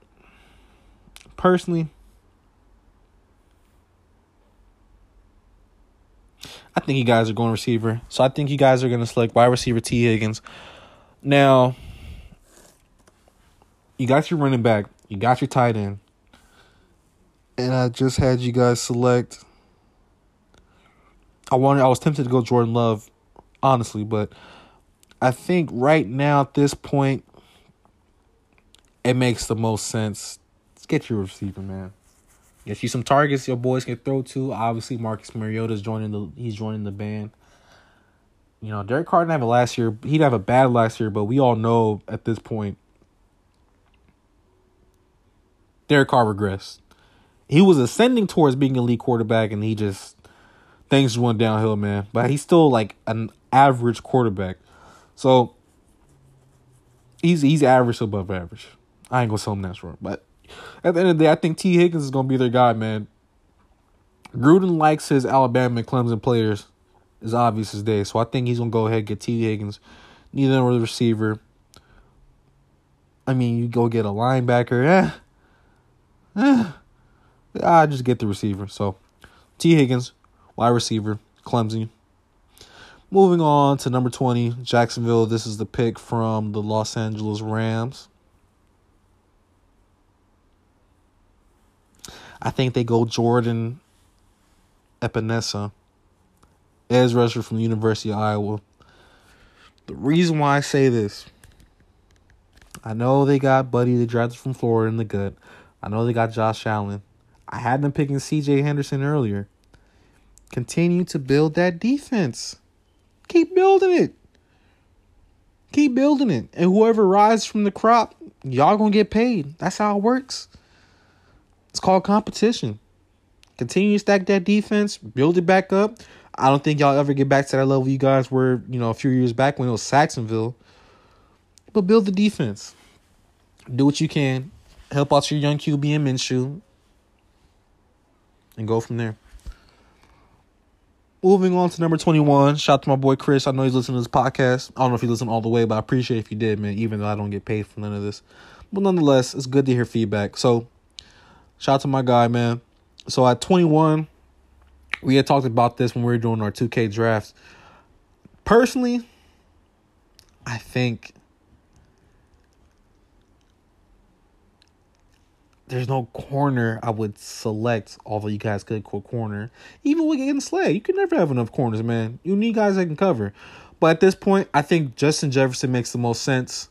personally, I think you guys are going receiver. So I think you guys are going to select wide receiver Tee Higgins. Now, you got your running back, you got your tight end and I just had you guys select. I wanted. I was tempted to go Jordan Love, honestly, but I think right now at this point, it makes the most sense. Let's get your receiver, man. Get you some targets your boys can throw to. Obviously, Marcus Mariota's joining the. He's joining the band. You know, Derek Carr didn't have a last year. He'd have a bad last year, but we all know at this point, Derek Carr regressed he was ascending towards being a elite quarterback, and he just things went downhill, man. But he's still like an average quarterback, so he's he's average above average. I ain't gonna tell him that's wrong, but at the end of the day, I think Tee Higgins is gonna be their guy, man. Gruden likes his Alabama and Clemson players, is obvious as day. So I think he's gonna go ahead and get Tee Higgins. neither Need another receiver. I mean, you go get a linebacker, eh? Eh I just get the receiver. So, Tee Higgins, wide receiver, Clemson. Moving on to number 20, Jacksonville. This is the pick from the Los Angeles Rams. I think they go Jordan Epenesa, edge rusher from the University of Iowa. The reason why I say this, I know they got Buddy, the drafted from Florida, in the gut. I know they got Josh Allen. I had them picking CJ Henderson earlier. Continue to build that defense. Keep building it. Keep building it. And whoever rises from the crop, y'all gonna get paid. That's how it works. It's called competition. Continue to stack that defense, build it back up. I don't think y'all ever get back to that level you guys were, you know, a few years back when it was Sacksonville. But build the defense. Do what you can. Help out your young QB and Minshew. And go from there. Moving on to number 21. Shout out to my boy Chris. I know he's listening to this podcast. I don't know if he listened all the way, but I appreciate if you did, man, even though I don't get paid for none of this. But nonetheless, it's good to hear feedback. So, shout out to my guy, man. So, at 21, we had talked about this when we were doing our 2K drafts. Personally, I think there's no corner I would select, although you guys could quote corner. Even with getting Slay, you can never have enough corners, man. You need guys that can cover. But at this point, I think Justin Jefferson makes the most sense.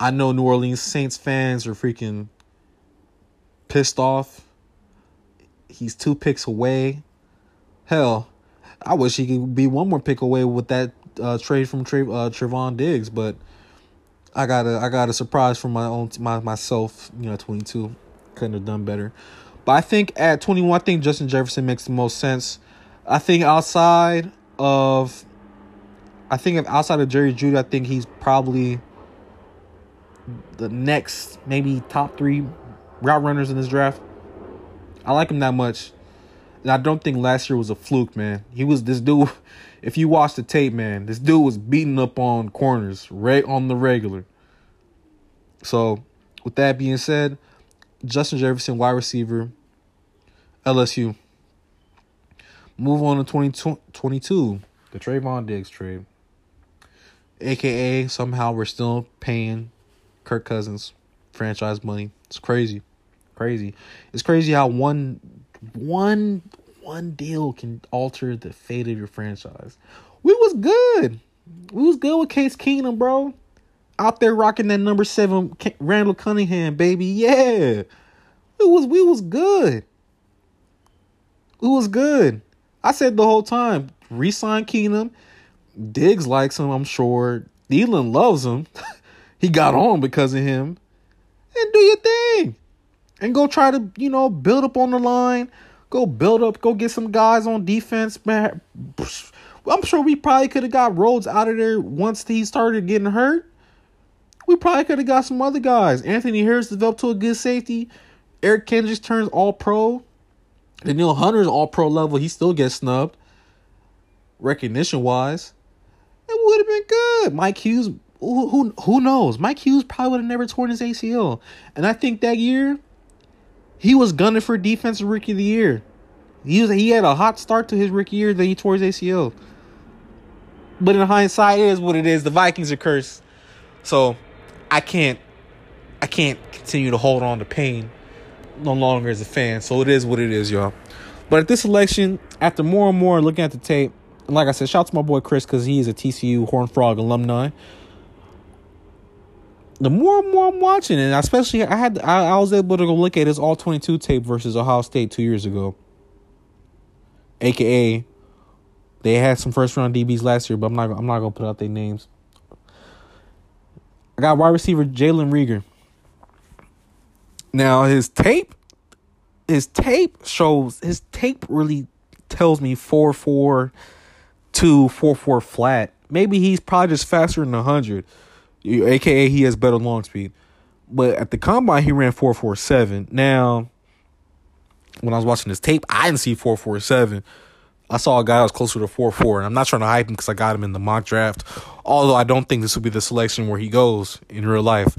I know New Orleans Saints fans are freaking pissed off. He's two picks away. Hell, I wish he could be one more pick away with that uh, trade from Tra- uh, Trevon Diggs, but I got a I got a surprise for my own my myself. You know, twenty two couldn't have done better. But I think at 21, I think Justin Jefferson makes the most sense. I think outside of, I think if outside of Jerry Jeudy, I think he's probably the next maybe top three route runners in this draft. I like him that much. And I don't think last year was a fluke, man. He was this dude. If you watch the tape, man, this dude was beating up on corners right on the regular. So, with that being said, Justin Jefferson, wide receiver, LSU. Move on to 2022, the Trevon Diggs trade. AKA, somehow we're still paying Kirk Cousins franchise money. It's crazy. Crazy. It's crazy how one one one deal can alter the fate of your franchise. We was good. We was good with Case Keenum, bro out there rocking that number seven Randall Cunningham, baby. Yeah. It was we was good. It was good. I said the whole time, resign Keenum. Diggs likes him, I'm sure. Thielen loves him. he got on because of him. And do your thing. And go try to, you know, build up on the line. Go build up, go get some guys on defense, man. I'm sure we probably could have got Rhodes out of there once he started getting hurt we probably could have got some other guys. Anthony Harris developed to a good safety. Eric Kendricks turns all pro. Danielle Hunter's all pro level. He still gets snubbed. Recognition wise. It would have been good. Mike Hughes, who, who, who knows? Mike Hughes probably would have never torn his ACL. And I think that year, he was gunning for defensive rookie of the year. He was he had a hot start to his rookie year, then he tore his ACL. But in hindsight, it is what it is. The Vikings are cursed. So I can't I can't continue to hold on to pain no longer as a fan. So it is what it is, y'all. But at this election, after more and more looking at the tape, and like I said, shout out to my boy Chris because he is a TCU Horn Frog alumni. The more and more I'm watching, and especially I had I, I was able to go look at his all 22 tape versus Ohio State two years ago. AKA, they had some first round DBs last year, but I'm not I'm not gonna put out their names. I got wide receiver Jalen Reagor. Now his tape, his tape shows his tape really tells me four four two four four flat. Maybe he's probably just faster than hundred, aka he has better long speed. But at the combine he ran four four seven. Now, when I was watching his tape, I didn't see four four seven. I saw a guy that was closer to 4 4, and I'm not trying to hype him because I got him in the mock draft. Although I don't think this will be the selection where he goes in real life.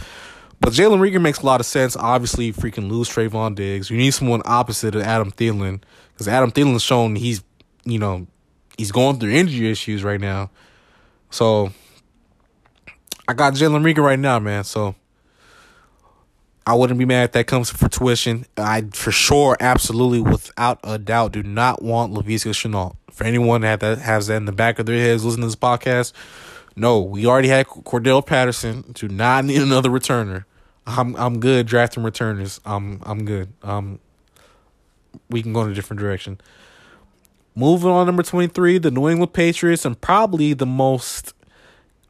But Jalen Reagor makes a lot of sense. Obviously, freaking lose Trevon Diggs. You need someone opposite of Adam Thielen because Adam Thielen's shown he's, you know, he's going through injury issues right now. So I got Jalen Reagor right now, man. So I wouldn't be mad if that comes for tuition. I for sure, absolutely, without a doubt, do not want Laviska Shenault. For anyone that, that has that in the back of their heads listening to this podcast, no, we already had Cordell Patterson. Do not need another returner. I'm I'm good drafting returners. I'm I'm good. Um, we can go in a different direction. Moving on, number twenty three, the New England Patriots, and probably the most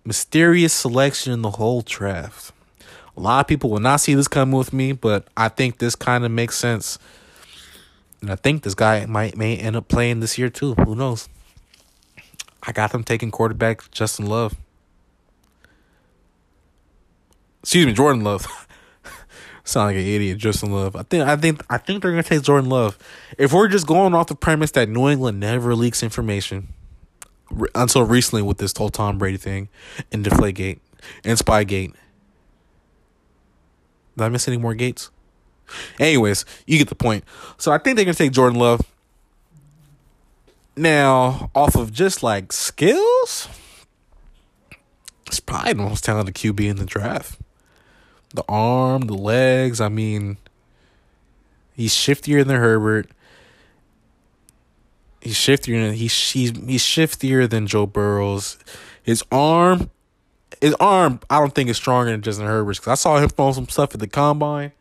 mysterious selection in the whole draft. A lot of people will not see this coming with me, but I think this kind of makes sense. And I think this guy might may end up playing this year too. Who knows? I got them taking quarterback Justin Love. Excuse me, Jordan Love. Sound like an idiot, Justin Love. I think I think I think they're gonna take Jordan Love. If we're just going off the premise that New England never leaks information until recently with this whole Tom Brady thing and Deflategate and Spygate. Did I miss any more gates? Anyways, you get the point. So I think they're gonna take Jordan Love. Now, off of just like skills, it's probably the most talented QB in the draft. The arm, the legs, I mean, he's shiftier than Herbert. He's shiftier than he's he's he's shiftier than Joe Burrows. His arm, his arm, I don't think is stronger than Justin Herbert's. Cause I saw him throwing some stuff at the combine,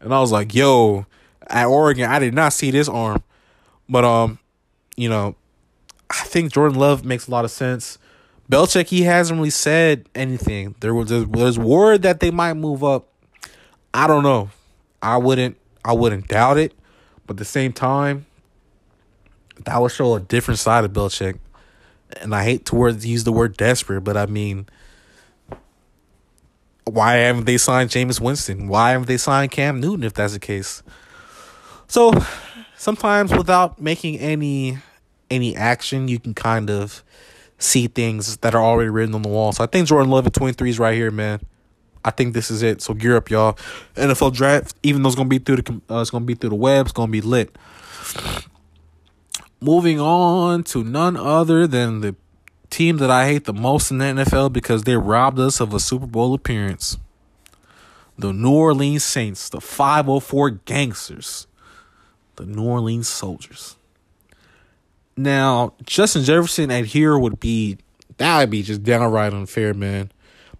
and I was like, "Yo, at Oregon, I did not see this arm." But um, you know, I think Jordan Love makes a lot of sense. Belichick, he hasn't really said anything. There was there's word that they might move up. I don't know. I wouldn't I wouldn't doubt it, but at the same time, that would show a different side of Belichick. And I hate to use the word desperate, but I mean, why haven't they signed Jameis Winston? Why haven't they signed Cam Newton if that's the case? So sometimes without making any any action, you can kind of see things that are already written on the wall. So I think Jordan Love at 23 is right here, man. I think this is it. So gear up, y'all. NFL draft, even though it's gonna be through the uh, it's gonna be through the web, it's gonna be lit. Moving on to none other than the team that I hate the most in the NFL because they robbed us of a Super Bowl appearance. The New Orleans Saints, the 504 Gangsters, the New Orleans Soldiers. Now, Justin Jefferson at here would be that would be just downright unfair, man.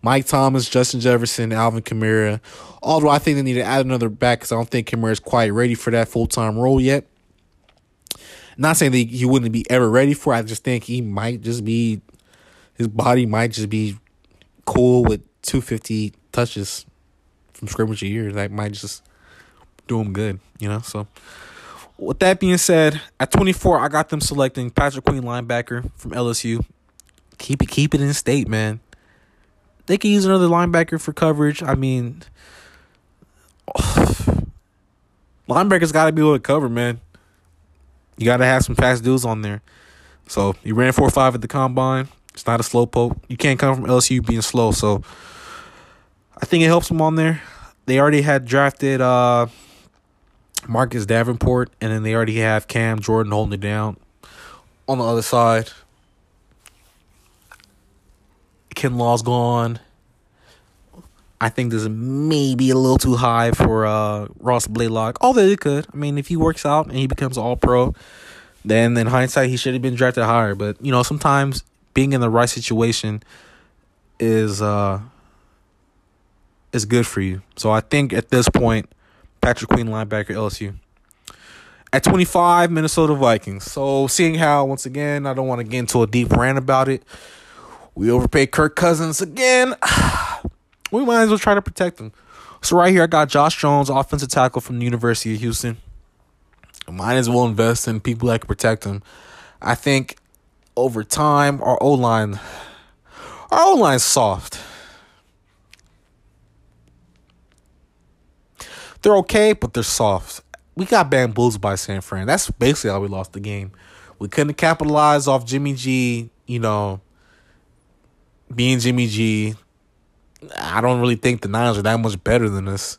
Mike Thomas, Justin Jefferson, Alvin Kamara. Although I think they need to add another back because I don't think Kamara is quite ready for that full time role yet. Not saying that he wouldn't be ever ready for. It, I just think he might just be his body might just be cool with two fifty touches from scrimmage a year. That might just do him good, you know. So with that being said, at 24, I got them selecting Patrick Queen linebacker from LSU. Keep it, keep it in state, man. They can use another linebacker for coverage. I mean, linebackers got to be able to cover, man. You got to have some fast dudes on there. So he ran four five at the combine. It's not a slow poke. You can't come from LSU being slow. So I think it helps him on there. They already had drafted uh, Marcus Davenport, and then they already have Cam Jordan holding it down. On the other side, Kinlaw's gone. I think this is maybe a little too high for uh, Ross Blacklock. Although it could. I mean, if he works out and he becomes all pro, then in hindsight he should have been drafted higher. But you know, sometimes being in the right situation is uh is good for you. So I think at this point, Patrick Queen linebacker LSU. At 25, Minnesota Vikings. So seeing how once again, I don't want to get into a deep rant about it. We overpaid Kirk Cousins again. we might as well try to protect him. So right here, I got Josh Jones, offensive tackle from the University of Houston. Might as well invest in people that can protect him. I think over time, our O line, our O line's soft. They're okay, but they're soft. We got bamboozled by San Fran. That's basically how we lost the game. We couldn't capitalize off Jimmy G, you know, being Jimmy G. I don't really think the Niners are that much better than us.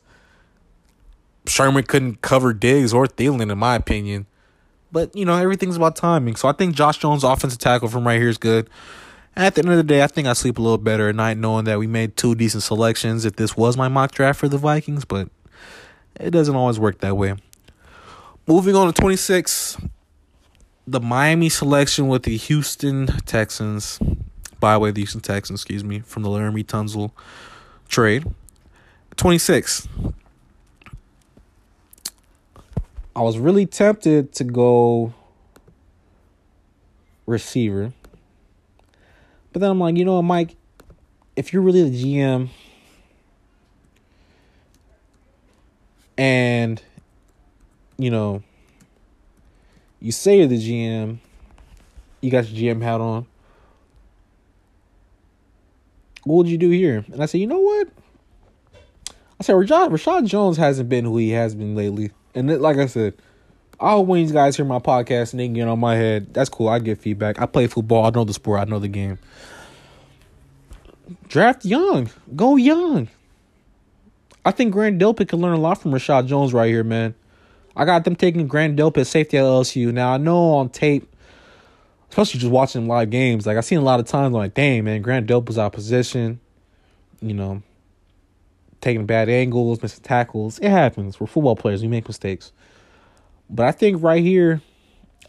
Sherman couldn't cover Diggs or Thielen, in my opinion. But, you know, everything's about timing. So I think Josh Jones' offensive tackle from right here is good. At the end of the day, I think I sleep a little better at night knowing that we made two decent selections if this was my mock draft for the Vikings, but it doesn't always work that way. Moving on to 26, the Miami selection with the Houston Texans, by way, the Houston Texans, excuse me, from the Laremy Tunsil trade. 26. I was really tempted to go receiver. But then I'm like, you know what, Mike? If you're really the GM and, you know, You say you're the GM. You got your GM hat on. What would you do here? And I said, you know what? I said, Reshad, Reshad Jones hasn't been who he has been lately. And it, like I said, I hope when guys hear my podcast and they get on my head, that's cool. I get feedback. I play football. I know the sport. I know the game. Draft young. Go young. I think Grant Delpit can learn a lot from Reshad Jones right here, man. I got them taking Grant Delpit safety at LSU. Now I know on tape, especially just watching live games, like I've seen a lot of times, like, dang man, Grant Delpit's out of position. You know, taking bad angles, missing tackles. It happens. We're football players. We make mistakes. But I think right here,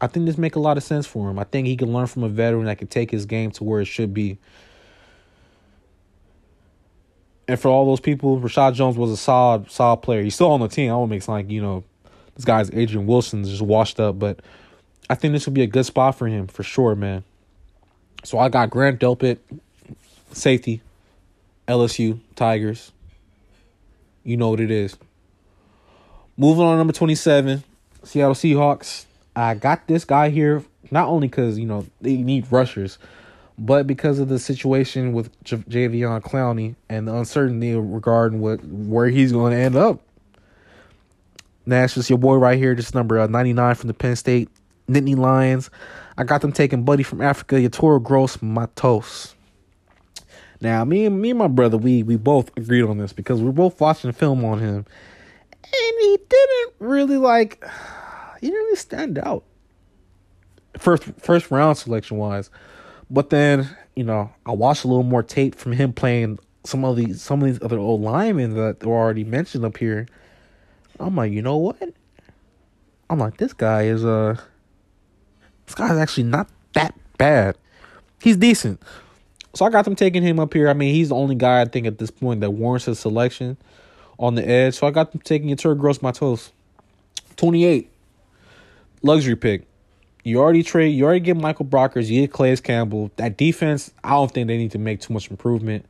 I think this make a lot of sense for him. I think he can learn from a veteran that can take his game to where it should be. And for all those people, Reshad Jones was a solid, solid player. He's still on the team. I won't make like, you know, this guy's Adrian Wilson's just washed up, but I think this would be a good spot for him for sure, man. So I got Grant Delpit, safety, LSU Tigers. You know what it is. Moving on, number twenty-seven, Seattle Seahawks. I got this guy here not only because you know they need rushers, but because of the situation with J- Jadeveon Clowney and the uncertainty regarding what where he's going to end up. Nash is your boy right here, just number uh, 99 from the Penn State Nittany Lions. I got them taking Buddy from Africa, Yetur Gross Matos. Now, me and me and my brother, we we both agreed on this because we are both watching film on him, and he didn't really like. He didn't really stand out. First first round selection wise, but then you know I watched a little more tape from him playing some of these some of these other old linemen that were already mentioned up here. I'm like, you know what? I'm like, this guy is uh this guy's actually not that bad. He's decent. So I got them taking him up here. I mean, he's the only guy I think at this point that warrants a selection on the edge. So I got them taking Yetur Gross-Matos. 28. Luxury pick. You already trade, you already get Michael Brockers, you get Calais Campbell. That defense, I don't think they need to make too much improvement.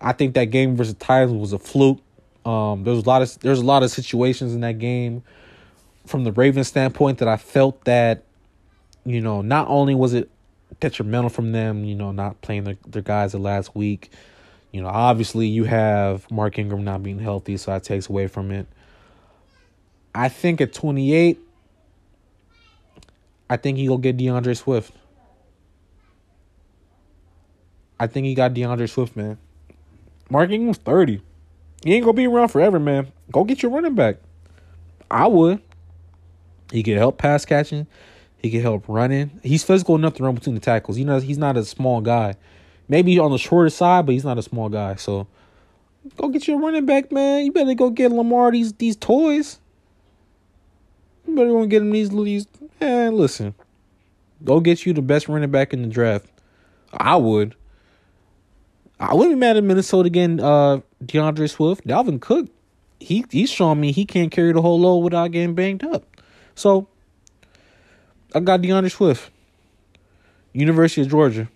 I think that game versus Titans was a fluke. Um, there's a lot of there's a lot of situations in that game from the Ravens standpoint that I felt that, you know, not only was it detrimental from them, you know, not playing their, their guys the last week. You know, obviously you have Mark Ingram not being healthy, so that takes away from it. I think at 28, I think he will get D'Andre Swift. I think he got D'Andre Swift, man. Mark Ingram's 30. He ain't gonna be around forever, man. Go get your running back. I would. He could help pass catching. He can help running. He's physical enough to run between the tackles. You know, he's not a small guy. Maybe on the shorter side, but he's not a small guy. So go get your running back, man. You better go get Lamar these these toys. You better go get him these these. Man, listen. Go get you the best running back in the draft. I would. I wouldn't be mad at Minnesota getting uh D'Andre Swift. Dalvin Cook, he he's showing me he can't carry the whole load without getting banged up. So I got D'Andre Swift. University of Georgia.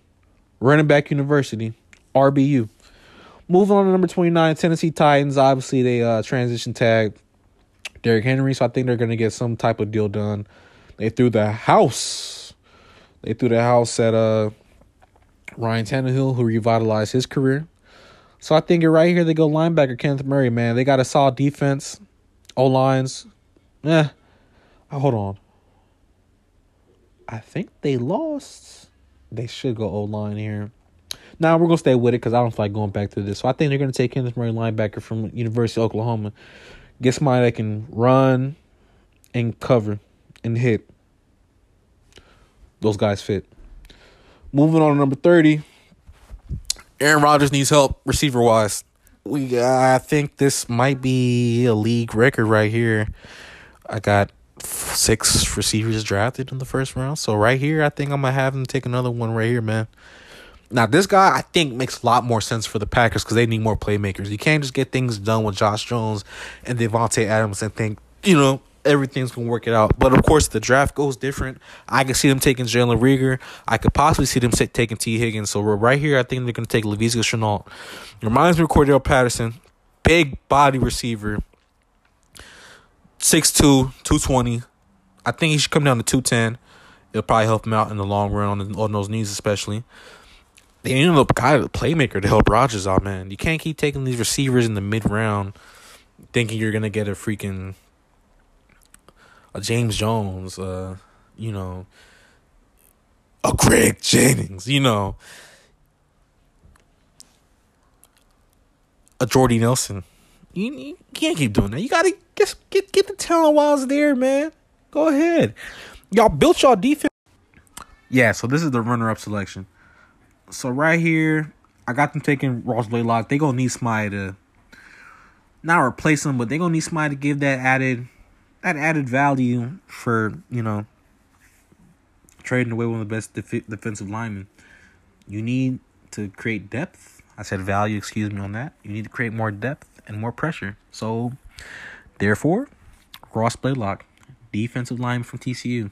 Running back university. RBU. Moving on to number 29, Tennessee Titans. Obviously, they uh transition tag Derrick Henry, so I think they're gonna get some type of deal done. They threw the house. They threw the house at uh Ryan Tannehill, who revitalized his career. So I think right here they go linebacker Kenneth Murray, man. They got a solid defense. O lines. Eh. Hold on. I think they lost. They should go O line here. Now we're gonna stay with it because I don't feel like going back to this. So I think they're gonna take Kenneth Murray linebacker from University of Oklahoma. Get somebody that can run and cover and hit. Those guys fit. Moving on to number 30. Aaron Rodgers needs help receiver wise. We I think this might be a league record right here. I got six receivers drafted in the first round. So right here, I think I'm gonna have him take another one right here, man. Now this guy, I think, makes a lot more sense for the Packers because they need more playmakers. You can't just get things done with Josh Jones and Davante Adams and think, you know, everything's gonna work it out. But of course, the draft goes different. I can see them taking Jalen Reagor. I could possibly see them taking Tee Higgins. So right here, I think they're gonna take Laviska Shenault. Reminds me of Cordell Patterson, big body receiver, 6'2", 220. I think he should come down to two ten. It'll probably help him out in the long run on, the, on those knees, especially. They ended up guy a playmaker to help Rodgers out, man. You can't keep taking these receivers in the mid round, thinking you're gonna get a freaking a James Jones, uh, you know, a Greg Jennings, you know, a Jordy Nelson. You, you can't keep doing that. You gotta get get get the talent while it's there, man. Go ahead. Y'all built y'all defense. Yeah, so this is the runner up selection. So right here, I got them taking Ross Blacklock. They gonna need somebody to not replace him, but they gonna need somebody to give that added that added value for you know trading away one of the best def- defensive linemen. You need to create depth. I said value, excuse me on that. You need to create more depth and more pressure. So, therefore, Ross Blacklock, defensive lineman from TCU.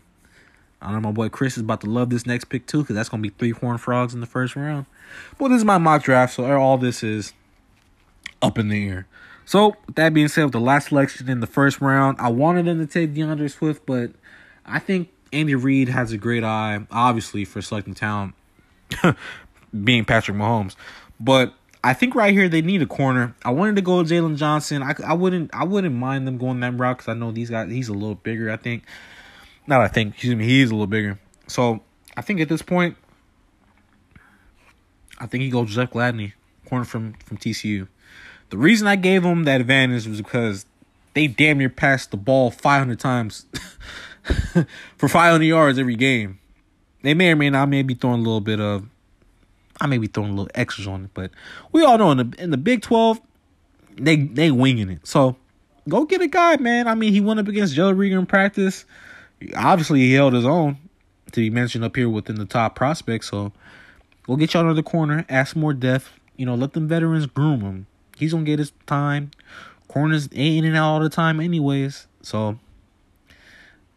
I know my boy Chris is about to love this next pick too, because that's gonna be three horn frogs in the first round. But this is my mock draft, so all this is up in the air. So with that being said, with the last selection in the first round, I wanted them to take D'Andre Swift, but I think Andy Reid has a great eye, obviously, for selecting talent, being Patrick Mahomes. But I think right here they need a corner. I wanted to go Jaylon Johnson. I, I wouldn't I wouldn't mind them going that route because I know these guys. He's a little bigger. I think. Not I think. Excuse me. He's a little bigger. So I think at this point, I think he goes Jeff Gladney, corner from from TCU. The reason I gave him that advantage was because they damn near passed the ball 500 times for 500 yards every game. They may or may not may be throwing a little bit of I may be throwing a little extras on it, but we all know in the in the Big 12 they they winging it. So go get a guy, man. I mean, he went up against Joe Reagor in practice. Obviously, he held his own to be mentioned up here within the top prospects. So we'll get y'all another corner, ask more depth. You know, let them veterans groom him. He's gonna get his time. Corners ain't in and out all the time, anyways. So,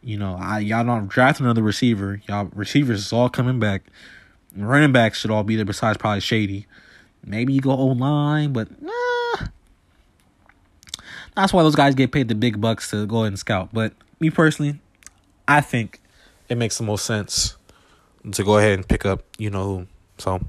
you know, I y'all don't draft another receiver. Y'all receivers is all coming back. Running backs should all be there besides probably Shady. Maybe you go O line, but nah. That's why those guys get paid the big bucks to go ahead and scout. But me personally, I think it makes the most sense to go ahead and pick up, you know. So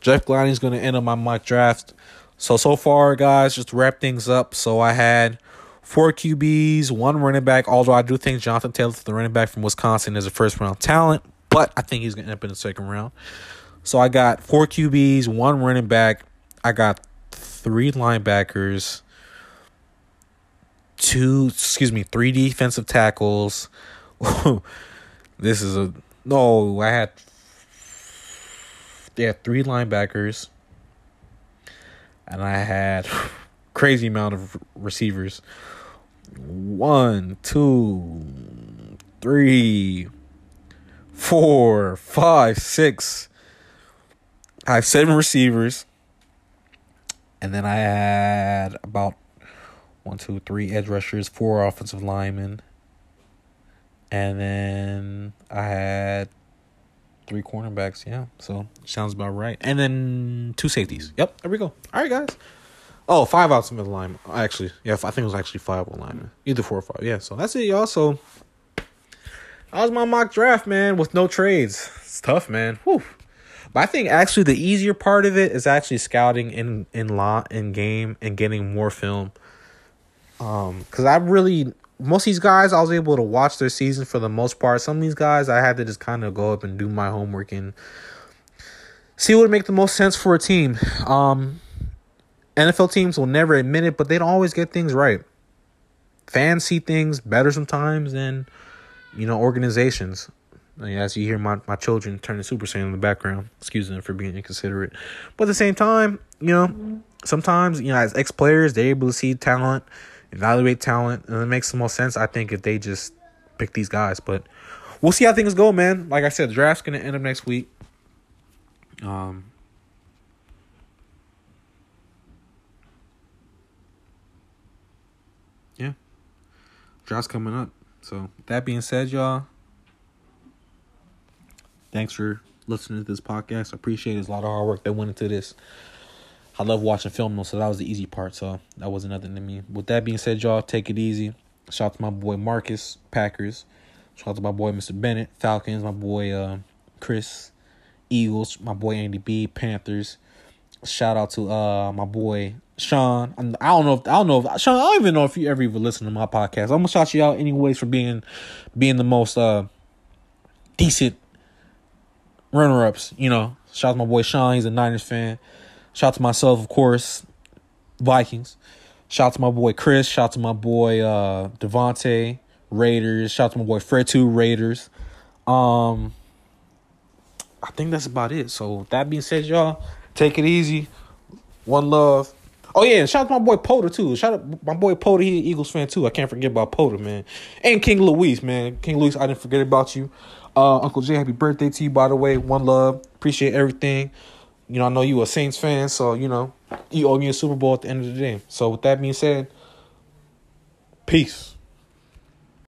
Jeff Gladney's gonna end up my mock draft. So so far, guys, just to wrap things up. So I had four QBs, one running back. Although I do think Jonathan Taylor, the running back from Wisconsin, is a first round talent, but I think he's gonna end up in the second round. So I got four QBs, one running back. I got three linebackers, two, excuse me, three defensive tackles. this is a no. I had had three linebackers, and I had crazy amount of receivers. One, two, three, four, five, six. I have seven receivers. And then I had about one, two, three edge rushers, four offensive linemen. And then I had three cornerbacks. Yeah, so sounds about right. And then two safeties. Yep, there we go. All right, guys. Oh, five outside linemen. Actually, yeah, I think it was actually five linemen. Either four or five. Yeah, so that's it, y'all. So that was my mock draft, man, with no trades. It's tough, man. Whew. But I think actually the easier part of it is actually scouting in in law in game and getting more film. Um, because I really most of these guys I was able to watch their season for the most part. Some of these guys I had to just kind of go up and do my homework and see what would make the most sense for a team. Um, NFL teams will never admit it, but they don't always get things right. Fans see things better sometimes than you know organizations. As you hear my, my children turning Super Saiyan in the background, excuse them for being inconsiderate. But at the same time, you know, sometimes, you know, as ex players, they're able to see talent, evaluate talent, and it makes the most sense, I think, if they just pick these guys. But we'll see how things go, man. Like I said, the draft's to end up next week. Um, yeah, draft's coming up. So, that being said, y'all, thanks for listening to this podcast. I appreciate it. A lot of hard work that went into this. I love watching film though, so that was the easy part. So that wasn't nothing to me. With that being said, y'all take it easy. Shout out to my boy Marcus Packers. Shout out to my boy Mr. Bennett. Falcons, my boy uh, Chris. Eagles, my boy Andy B. Panthers. Shout out to uh my boy Sean. I don't know if I don't know if Sean. I don't even know if you ever even listen to my podcast. I'm gonna shout you out anyways for being being the most uh decent runner ups. You know, shout out to my boy Sean. He's a Niners fan. Shout out to myself, of course, Vikings. Shout out to my boy Chris. Shout out to my boy uh Devontae Raiders. Shout out to my boy Fred Two Raiders. Um, I think that's about it. So that being said, y'all, take it easy. One love. Oh yeah, shout out to my boy Potter too. Shout out my boy Potter, he Eagles fan too. I can't forget about Potter, man. And King Luis, man. King Luis, I didn't forget about you. Uh, Uncle Jay, happy birthday to you, by the way. One love. Appreciate everything. You know, I know you a Saints fan, so you know, you owe me a Super Bowl at the end of the day. So with that being said, peace.